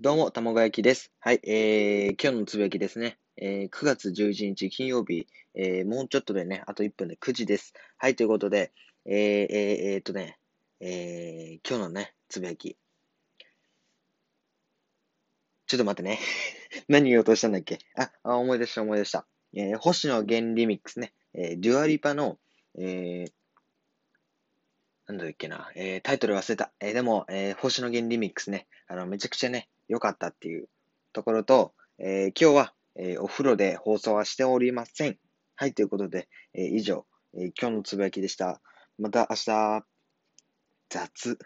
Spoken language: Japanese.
どうも、卵焼きです。はい、えー、今日のつぶやきですね。えー、9月11日金曜日、えー、もうちょっとでね、あと1分で9時です。はい、ということで、えー、えー、えー、とね、えー、今日のね、つぶやき。ちょっと待ってね。何言おうとしたんだっけ？あ、あ思い出した思い出した。えー、星野源リミックスね。えー、デュアリパの、えー、なんだっけな、えー、タイトル忘れた。えー、でも、えー、星野源リミックスね、あの、めちゃくちゃね、良かったっていうところと、えー、今日は、えー、お風呂で放送はしておりません。はい、ということで、えー、以上、えー、今日のつぶやきでした。また明日、雑。